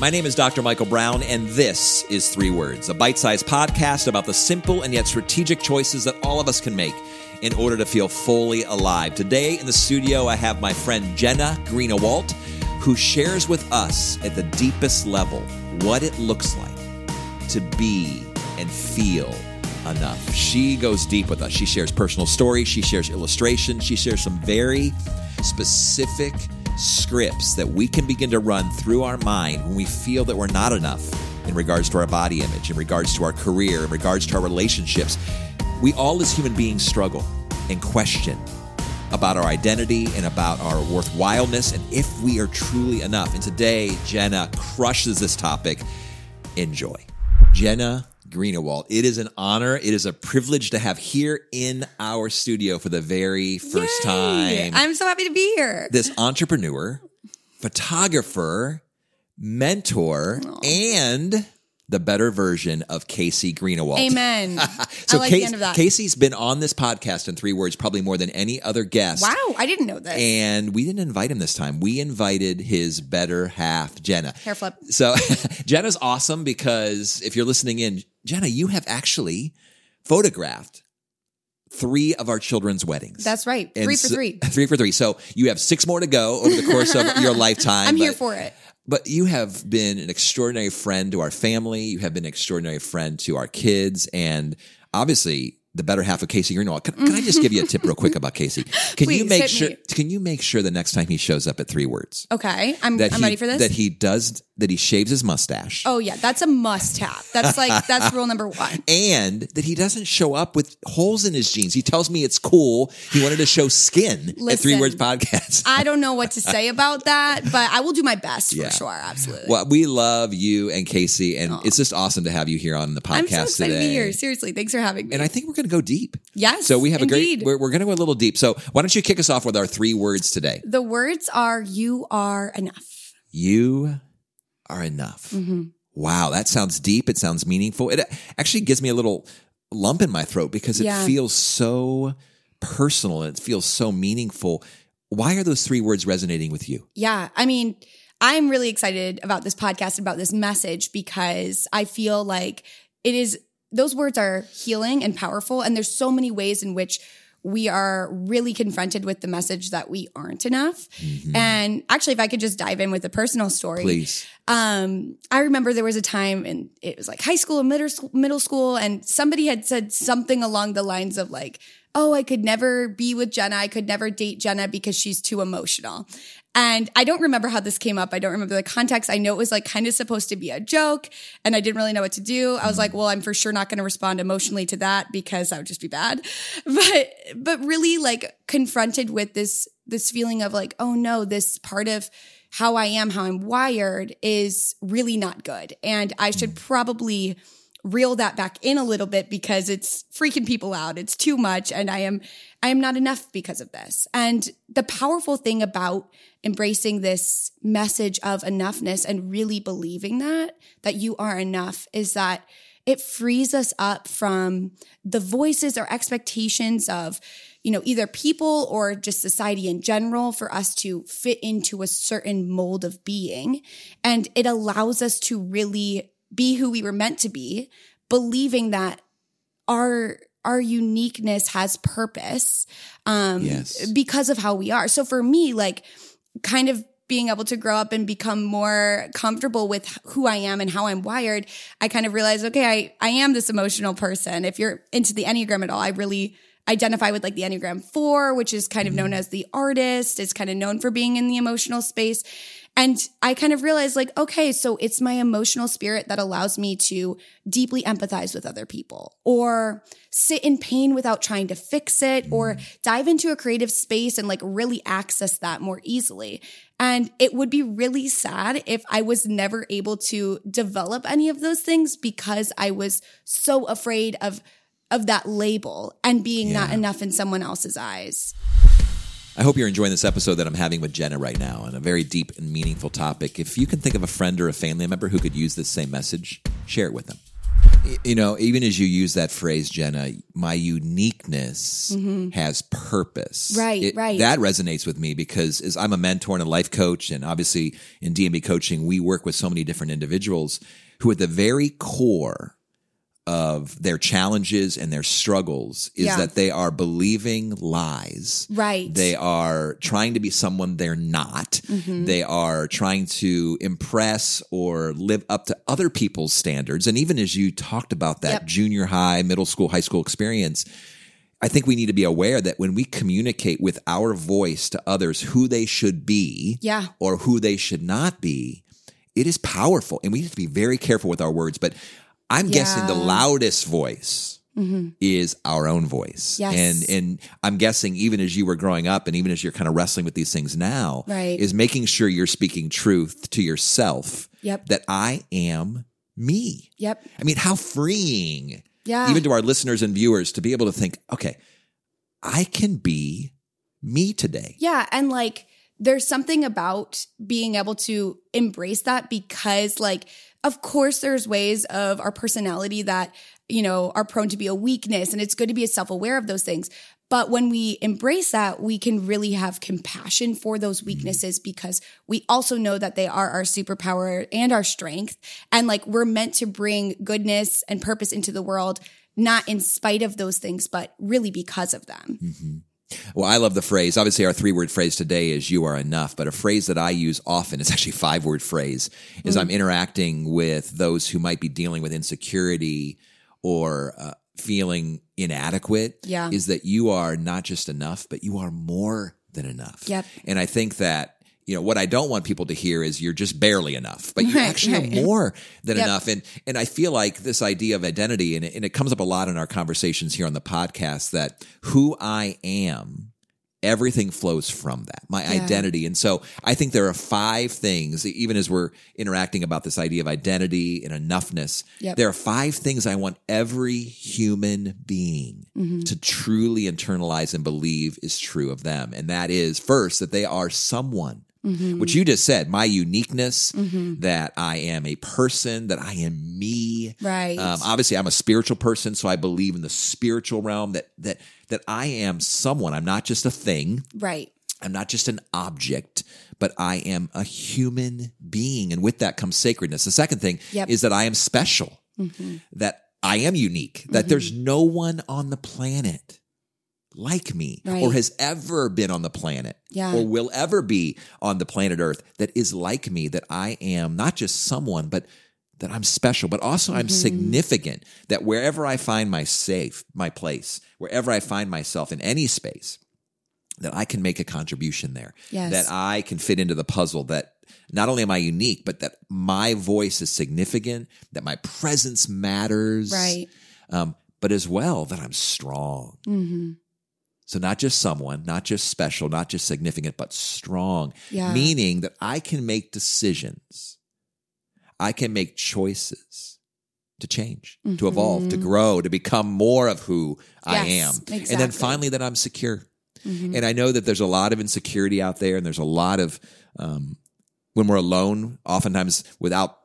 My name is Dr. Michael Brown, and this is Three Words, a bite sized podcast about the simple and yet strategic choices that all of us can make in order to feel fully alive. Today in the studio, I have my friend Jenna Greenewalt, who shares with us at the deepest level what it looks like to be and feel enough. She goes deep with us. She shares personal stories, she shares illustrations, she shares some very specific scripts that we can begin to run through our mind when we feel that we're not enough in regards to our body image, in regards to our career, in regards to our relationships. We all, as human beings, struggle and question about our identity and about our worthwhileness and if we are truly enough. And today, Jenna crushes this topic. Enjoy. Jenna Greenewalt. It is an honor. It is a privilege to have here in our studio for the very first Yay. time. I'm so happy to be here. this entrepreneur, photographer, mentor, and the better version of Casey Greenewalt. Amen. So I like Casey, the end of that. Casey's been on this podcast in three words probably more than any other guest. wow, I didn't know that. And we didn't invite him this time. We invited his better half, Jenna. Hair flip. So Jenna's awesome because if you're listening in, Jenna, you have actually photographed three of our children's weddings. That's right. And Three for so- three. Three for three. So you have six more to go over the course of your lifetime. I'm here but- for it. but you have been an extraordinary friend to our family. You have been an extraordinary friend to our kids, and obviously the better half of Casey Greenewalt. Can, can I just give you a tip real quick about Casey? Can you make sure? me. Can you make sure the next time he shows up at three words Okay, I'm, I'm he ready for this. that he does that he shaves his mustache oh yeah, that's a must have. That's like that's rule number one. and that he doesn't show up with holes in his jeans. He tells me it's cool. He wanted to show skin at Three Words Podcast. I don't know what to say about that, but I will do my best Yeah. for sure. Absolutely. well, we love you and Casey, and it's just awesome to have you here on the podcast I'm so excited today. to be here. Seriously, thanks for having me. And I think we're going to go deep. Yes, So we have a great. We're, we're going to go a little deep. So why don't you kick us off with our three words today? the words are "You are enough." You are enough. Mm-hmm. Wow, that sounds deep. It sounds meaningful. It actually gives me a little lump in my throat because it Yeah. feels so personal and it feels so meaningful. Why are those three words resonating with you? Yeah. I mean, I'm really excited about this podcast, about this message, because I feel like it is, those words are healing and powerful. And there's so many ways in which we are really confronted with the message that we aren't enough. And actually, if I could just dive in with a personal story. Mm-hmm. Please. Um, I remember there was a time and it was like high school and middle school, middle school, and somebody had said something along the lines of like, "Oh, I could never be with Jenna. I could never date Jenna because she's too emotional." And I don't remember how this came up. I don't remember the context. I know it was like kind of supposed to be a joke, and I didn't really know what to do. I was mm-hmm. like, "Well, I'm for sure not going to respond emotionally to that because that would just be bad." But but really like confronted with this this feeling of like, "Oh no, this part of how I am, how I'm wired is really not good. And I should mm-hmm. probably reel that back in a little bit because it's freaking people out. It's too much and I am I am not enough because of this. And the powerful thing about embracing this message of enoughness and really believing that that you are enough is that it frees us up from the voices or expectations of you know either people or just society in general for us to fit into a certain mold of being and it allows us to really be who we were meant to be believing that our our uniqueness has purpose um Yes. because of how we are so for me like kind of being able to grow up and become more comfortable with who I am and how I'm wired, I kind of realized, okay, I, I am this emotional person. If you're into the Enneagram at all, I really identify with like the Enneagram 4, which is kind of known as the artist. It's kind of known for being in the emotional space. And I kind of realized like, okay, so it's my emotional spirit that allows me to deeply empathize with other people or sit in pain without trying to fix it or mm. dive into a creative space and like really access that more easily. And it would be really sad if I was never able to develop any of those things because I was so afraid of of that label and being not enough in someone else's eyes. I hope you're enjoying this episode that I'm having with Jenna right now on a very deep and meaningful topic. If you can think of a friend or a family member who could use this same message, share it with them. You know, even as you use that phrase, Jenna, my uniqueness has purpose. Mm-hmm. Right, right. That resonates with me because as I'm a mentor and a life coach, and obviously in DMB coaching, we work with so many different individuals who at the very core of their challenges and their struggles is Yeah. that they are believing lies. Right. They are trying to be someone they're not. Mm-hmm. They are trying to impress or live up to other people's standards. And even as you talked about that Yep. junior high, middle school, high school experience, I think we need to be aware that when we communicate with our voice to others who they should be Yeah. or who they should not be, it is powerful. And we have to be very careful with our words. But I'm guessing the loudest voice mm-hmm. is our own voice. Yes. And and I'm guessing even as you were growing up and even as you're kind of wrestling with these things now, Right. is making sure you're speaking truth to yourself Yep. that I am me. Yep. I mean, how freeing, Yeah. even to our listeners and viewers, to be able to think, okay, I can be me today. Yeah. And like, there's something about being able to embrace that because, like, of course, there's ways of our personality that, you know, are prone to be a weakness, and it's good to be self aware of those things. But when we embrace that, we can really have compassion for those mm-hmm. weaknesses because we also know that they are our superpower and our strength. And like, we're meant to bring goodness and purpose into the world, not in spite of those things, but really because of them. Mm-hmm. Well, I love the phrase. Obviously, our three word phrase today is you are enough, but a phrase that I use often is actually a five word phrase is Mm. I'm interacting with those who might be dealing with insecurity or uh, feeling inadequate. Yeah. Is that you are not just enough, but you are more than enough. Yep. And I think that, you know, what I don't want people to hear is you're just barely enough, but you Right, actually right. are more than Yep. enough. And, and I feel like this idea of identity, and it, and it comes up a lot in our conversations here on the podcast, that who I am everything flows from that my Yeah. identity and so i think there are five things even as we're interacting about this idea of identity and enoughness Yep. there are five things i want every human being Mm-hmm. to truly internalize and believe is true of them and that is first that they are someone Mm-hmm. which you just said my uniqueness that i am a person that i am me Right. um, obviously i'm a spiritual person so i believe in the spiritual realm that that that i am someone i'm not just a thing right. i'm not just an object but i am a human being and with that comes sacredness the second thing Yep. is that i am special that i am unique that there's no one on the planet like me Right. or has ever been on the planet Yeah. or will ever be on the planet earth that is like me that i am not just someone but that i'm special but also i'm significant that wherever i find my safe my place wherever i find myself in any space that i can make a contribution there Yes. that i can fit into the puzzle that not only am i unique but that my voice is significant that my presence matters Right. um, but as well that i'm strong Mm-hmm. So not just someone, not just special, not just significant, but strong. Yeah. Meaning that I can make decisions. I can make choices to change, to evolve, to grow, to become more of who I am. Mm-hmm. And then finally that I'm secure. Mhm. And I know that there's a lot of insecurity out there and there's a lot of um, when we're alone, oftentimes without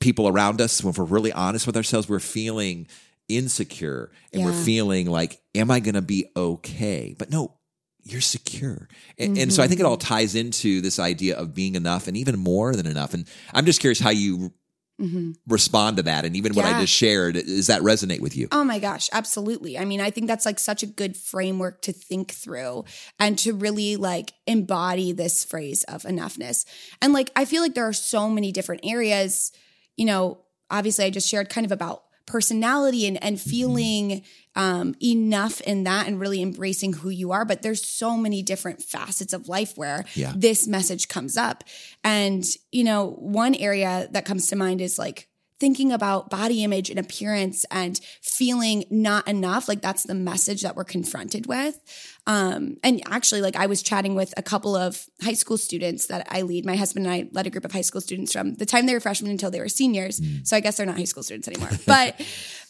people around us, when we're really honest with ourselves, we're feeling insecure and we're feeling like, am I going to be okay? But no, you're secure. And, and so I think it all Mm-hmm. ties into this idea of being enough and even more than enough. And I'm just curious how you Mm-hmm. respond to that. And even what I just shared, does that resonate with you? Oh my gosh, absolutely. I mean, I think that's like such a good framework to think through and to really like embody this phrase of enoughness. And like, I feel like there are so many different areas, you know, obviously I just shared kind of about personality and, and feeling um, enough in that and really embracing who you are. But there's so many different facets of life where Yeah. this message comes up. And, you know, one area that comes to mind is like thinking about body image and appearance and feeling not enough. Like that's the message that we're confronted with. Um, and actually, like I was chatting with a couple of high school students that I lead. My husband and I led a group of high school students from the time they were freshmen until they were seniors. So I guess they're not high school students anymore. But,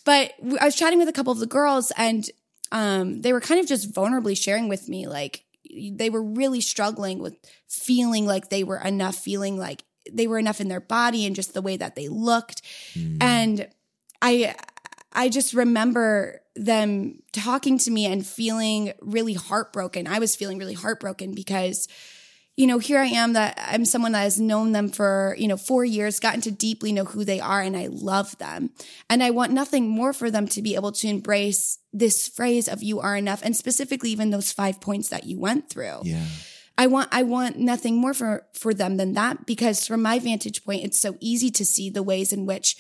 but I was chatting with a couple of the girls and um, they were kind of just vulnerably sharing with me, like they were really struggling with feeling like they were enough, feeling like they were enough in their body and just the way that they looked. Hmm. And I I just remember them talking to me and feeling really heartbroken. I was feeling really heartbroken because you know, here I am that I'm someone that has known them for, you know, four years, gotten to deeply know who they are, and I love them. And I want nothing more for them to be able to embrace this phrase of you are enough, and specifically even those five points that you went through. Yeah. I want I want nothing more for for them than that because from my vantage point it's so easy to see the ways in which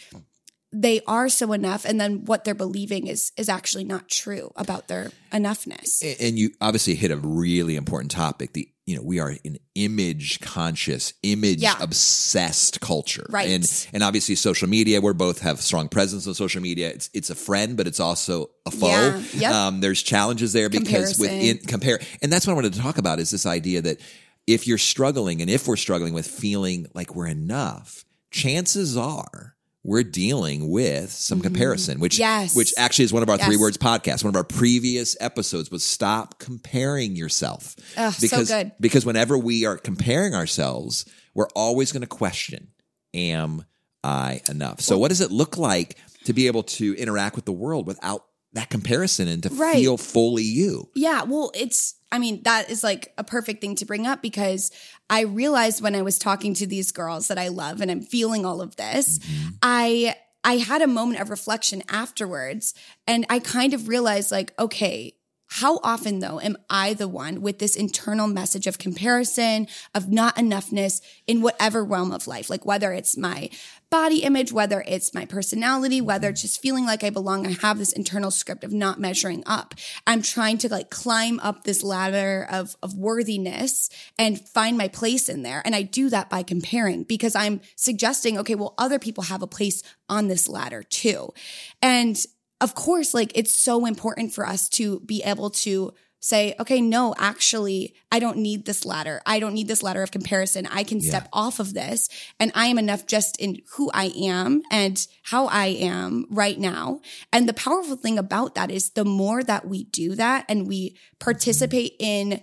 they are so enough and then what they're believing is is actually not true about their enoughness. And you obviously hit a really important topic. The you know we are an image conscious, image Yeah. obsessed culture, Right. And and obviously social media. We both have strong presence on social media. It's it's a friend, but it's also a foe. Yeah. Yep. Um, there's challenges there because Comparison. within compare, and that's what I wanted to talk about is this idea that if you're struggling, and if we're struggling with feeling like we're enough, chances are. We're dealing with some comparison, which Mm-hmm. Yes. which actually is one of our three words podcast. One of our previous episodes was stop comparing yourself. Ugh, so because, good. Because whenever we are comparing ourselves, we're always going to question, am I enough? So what does it look like to be able to interact with the world without that comparison and to Right. feel fully you? Yeah, well, it's, I mean, that is like a perfect thing to bring up because I realized when I was talking to these girls that I love and I'm feeling all of this, mm-hmm. I, I had a moment of reflection afterwards and I kind of realized like, okay, how often though am I the one with this internal message of comparison, of not enoughness in whatever realm of life? Like whether it's my body image, whether it's my personality, whether it's just feeling like I belong. I have this internal script of not measuring up. I'm trying to like climb up this ladder of, of worthiness and find my place in there. And I do that by comparing because I'm suggesting, okay, well, other people have a place on this ladder too. And of course, like it's so important for us to be able to say, okay, no, actually, I don't need this ladder. I don't need this ladder of comparison. I can step off of this and I am enough just in who I am and how I am right now. And the powerful thing about that is the more that we do that and we participate mm-hmm. in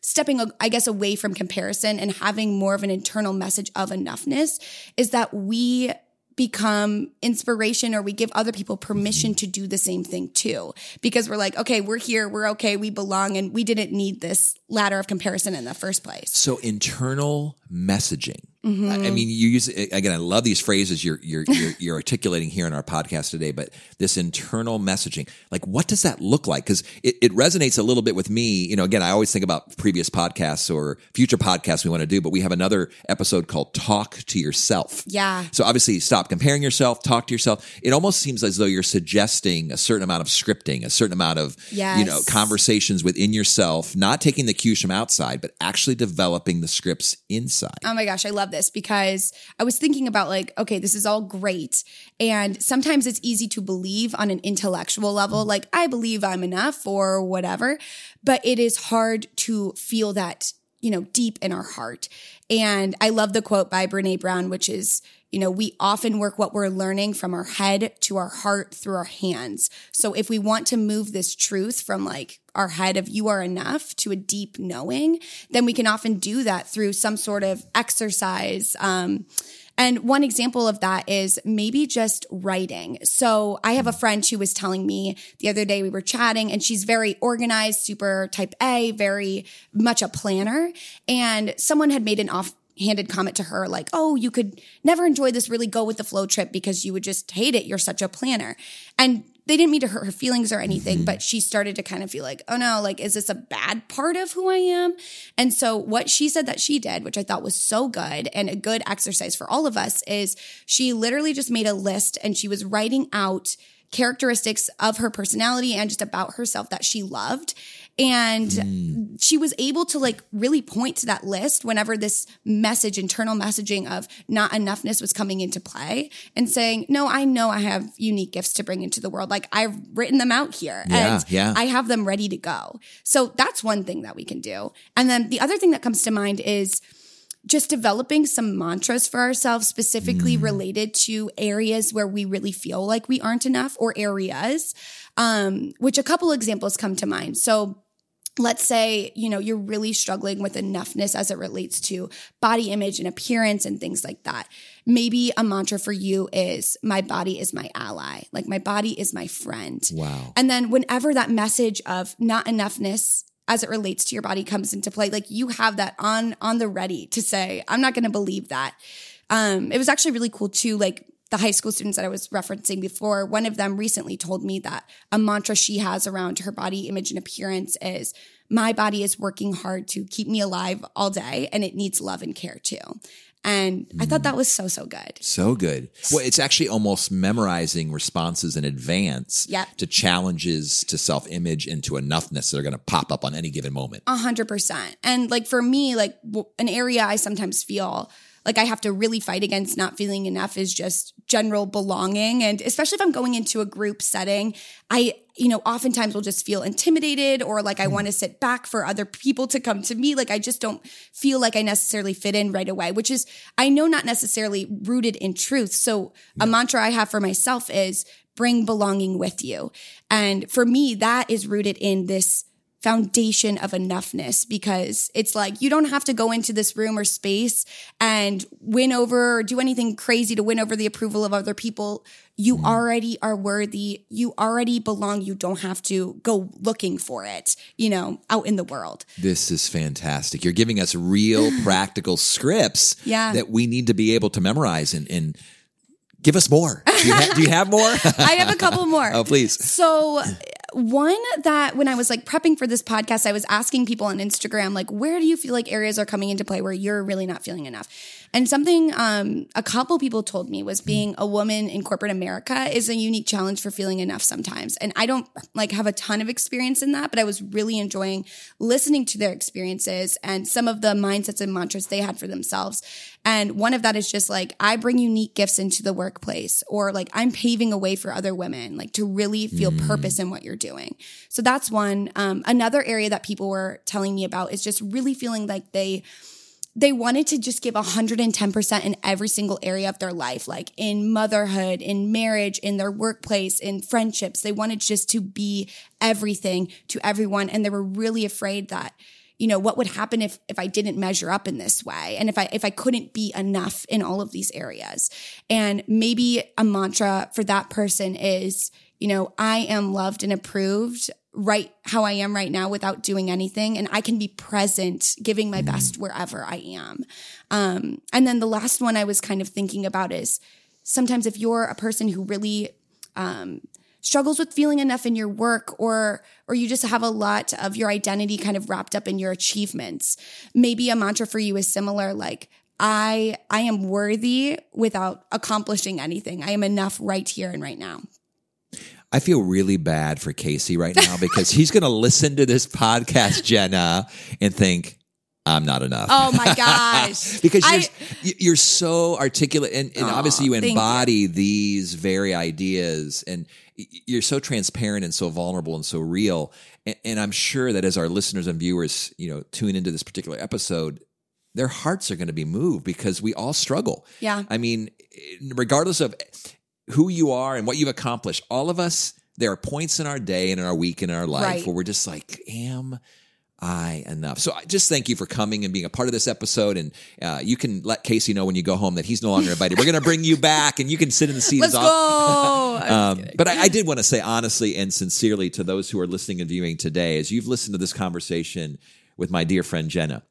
stepping, I guess, away from comparison and having more of an internal message of enoughness is that we become inspiration or we give other people permission to do the same thing too. Because we're like, okay, we're here, we're okay, we belong, and we didn't need this ladder of comparison in the first place. So internal messaging. Mm-hmm. I mean, you use again. I love these phrases you're you're you're, you're articulating here in our podcast today. But this internal messaging, like, what does that look like? Because it, it resonates a little bit with me. You know, again, I always think about previous podcasts or future podcasts we want to do, but we have another episode called "Talk to Yourself." Yeah. So obviously, stop comparing yourself. Talk to yourself. It almost seems as though you're suggesting a certain amount of scripting, a certain amount of you know conversations within yourself, not taking the cues from outside, but actually developing the scripts inside. Oh my gosh, I love this because I was thinking about like, okay, this is all great. And sometimes it's easy to believe on an intellectual level, mm. like, I believe I'm enough or whatever. But it is hard to feel that, you know, deep in our heart. And I love the quote by Brene Brown, which is, you know, we often work what we're learning from our head to our heart through our hands. So if we want to move this truth from like our head of you are enough to a deep knowing, then we can often do that through some sort of exercise. Um, and one example of that is maybe just writing. So I have a friend who was telling me the other day we were chatting and she's very organized, super type A, very much a planner. And someone had made an off handed comment to her like, "Oh, you could never enjoy this really go with the flow trip because you would just hate it. You're such a planner." And they didn't mean to hurt her feelings or anything, mm-hmm. but she started to kind of feel like, "Oh no, like is this a bad part of who I am?" And so what she said that she did, which I thought was so good and a good exercise for all of us is she literally just made a list and she was writing out characteristics of her personality and just about herself that she loved. And she was able to like really point to that list whenever this message, internal messaging of not enoughness was coming into play and saying, no, I know I have unique gifts to bring into the world. Like I've written them out here Yeah, and yeah. I have them ready to go. So that's one thing that we can do. And then the other thing that comes to mind is just developing some mantras for ourselves specifically related to areas where we really feel like we aren't enough or areas um, which a couple examples come to mind so let's say, you know, you're really struggling with enoughness as it relates to body image and appearance and things like that. Maybe a mantra for you is my body is my ally. Like my body is my friend. Wow. And then whenever that message of not enoughness as it relates to your body comes into play, like you have that on on the ready to say, I'm not going to believe that. Um, it was actually really cool too. Like the high school students that I was referencing before, one of them recently told me that a mantra she has around her body image and appearance is my body is working hard to keep me alive all day and it needs love and care too. And I thought that mm. was so, so good. So good. Well, it's actually almost memorizing responses in advance Yep. to challenges to self image and to enoughness that are going to pop up on any given moment. A hundred percent. And like for me, like w- an area I sometimes feel like I have to really fight against not feeling enough is just general belonging. And especially if I'm going into a group setting, I, you know, oftentimes will just feel intimidated or like I hmm. want to sit back for other people to come to me. Like I just don't feel like I necessarily fit in right away, which is, I know not necessarily rooted in truth. So a mantra I have for myself is bring belonging with you. And for me, that is rooted in this foundation of enoughness because it's like you don't have to go into this room or space and win over or do anything crazy to win over the approval of other people. You mm-hmm. already are worthy. You already belong. You don't have to go looking for it, you know, out in the world. This is fantastic. You're giving us real practical scripts Yeah. that we need to be able to memorize and, and give us more. Do you, ha- do you have more? I have a couple more. oh, please. So one that when I was like prepping for this podcast, I was asking people on Instagram, like, where do you feel like areas are coming into play where you're really not feeling enough? And something um, a couple people told me was being a woman in corporate America is a unique challenge for feeling enough sometimes. And I don't like have a ton of experience in that, but I was really enjoying listening to their experiences and some of the mindsets and mantras they had for themselves. And one of that is just like, I bring unique gifts into the workplace, or like, I'm paving a way for other women, like to really feel purpose in what you're doing. So that's one. Um, another area that people were telling me about is just really feeling like they, they wanted to just give 110% in every single area of their life, like in motherhood, in marriage, in their workplace, in friendships. They wanted just to be everything to everyone. And they were really afraid that, you know, what would happen if, if I didn't measure up in this way? And if I, if I couldn't be enough in all of these areas. And maybe a mantra for that person is, you know, I am loved and approved right how I am right now without doing anything. And I can be present, giving my best wherever I am. Um, and then the last one I was kind of thinking about is sometimes if you're a person who really, um, struggles with feeling enough in your work or or you just have a lot of your identity kind of wrapped up in your achievements maybe a mantra for you is similar like i i am worthy without accomplishing anything i am enough right here and right now I feel really bad for Casey right now because he's going to listen to this podcast, Jenna, and think, I'm not enough. oh my gosh because you're, I- you're so articulate and, and Aw, obviously you thank you. embody these very ideas and you're so transparent and so vulnerable and so real and, and i'm sure that as our listeners and viewers you know tune into this particular episode their hearts are going to be moved because we all struggle Yeah. i mean regardless of who you are and what you've accomplished all of us there are points in our day and in our week and in our life Right. where we're just like am I enough. So I just thank you for coming and being a part of this episode. And uh, you can let Casey know when you go home that he's no longer invited. We're going to bring you back, and you can sit in the seat. let's go Um, but I, I did want to say honestly and sincerely to those who are listening and viewing today, as you've listened to this conversation with my dear friend Jenna,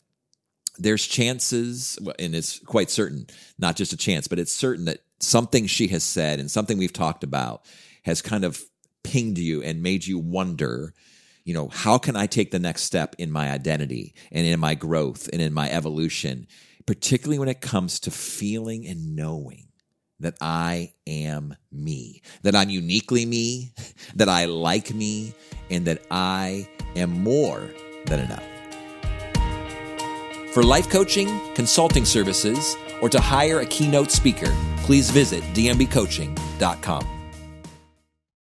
there's chances, and it's quite certain, not just a chance, but it's certain that something she has said and something we've talked about has kind of pinged you and made you wonder, you know, how can I take the next step in my identity and in my growth and in my evolution, particularly when it comes to feeling and knowing that I am me, that I'm uniquely me, that I like me, and that I am more than enough. For life coaching, consulting services, or to hire a keynote speaker, please visit dmbcoaching.com.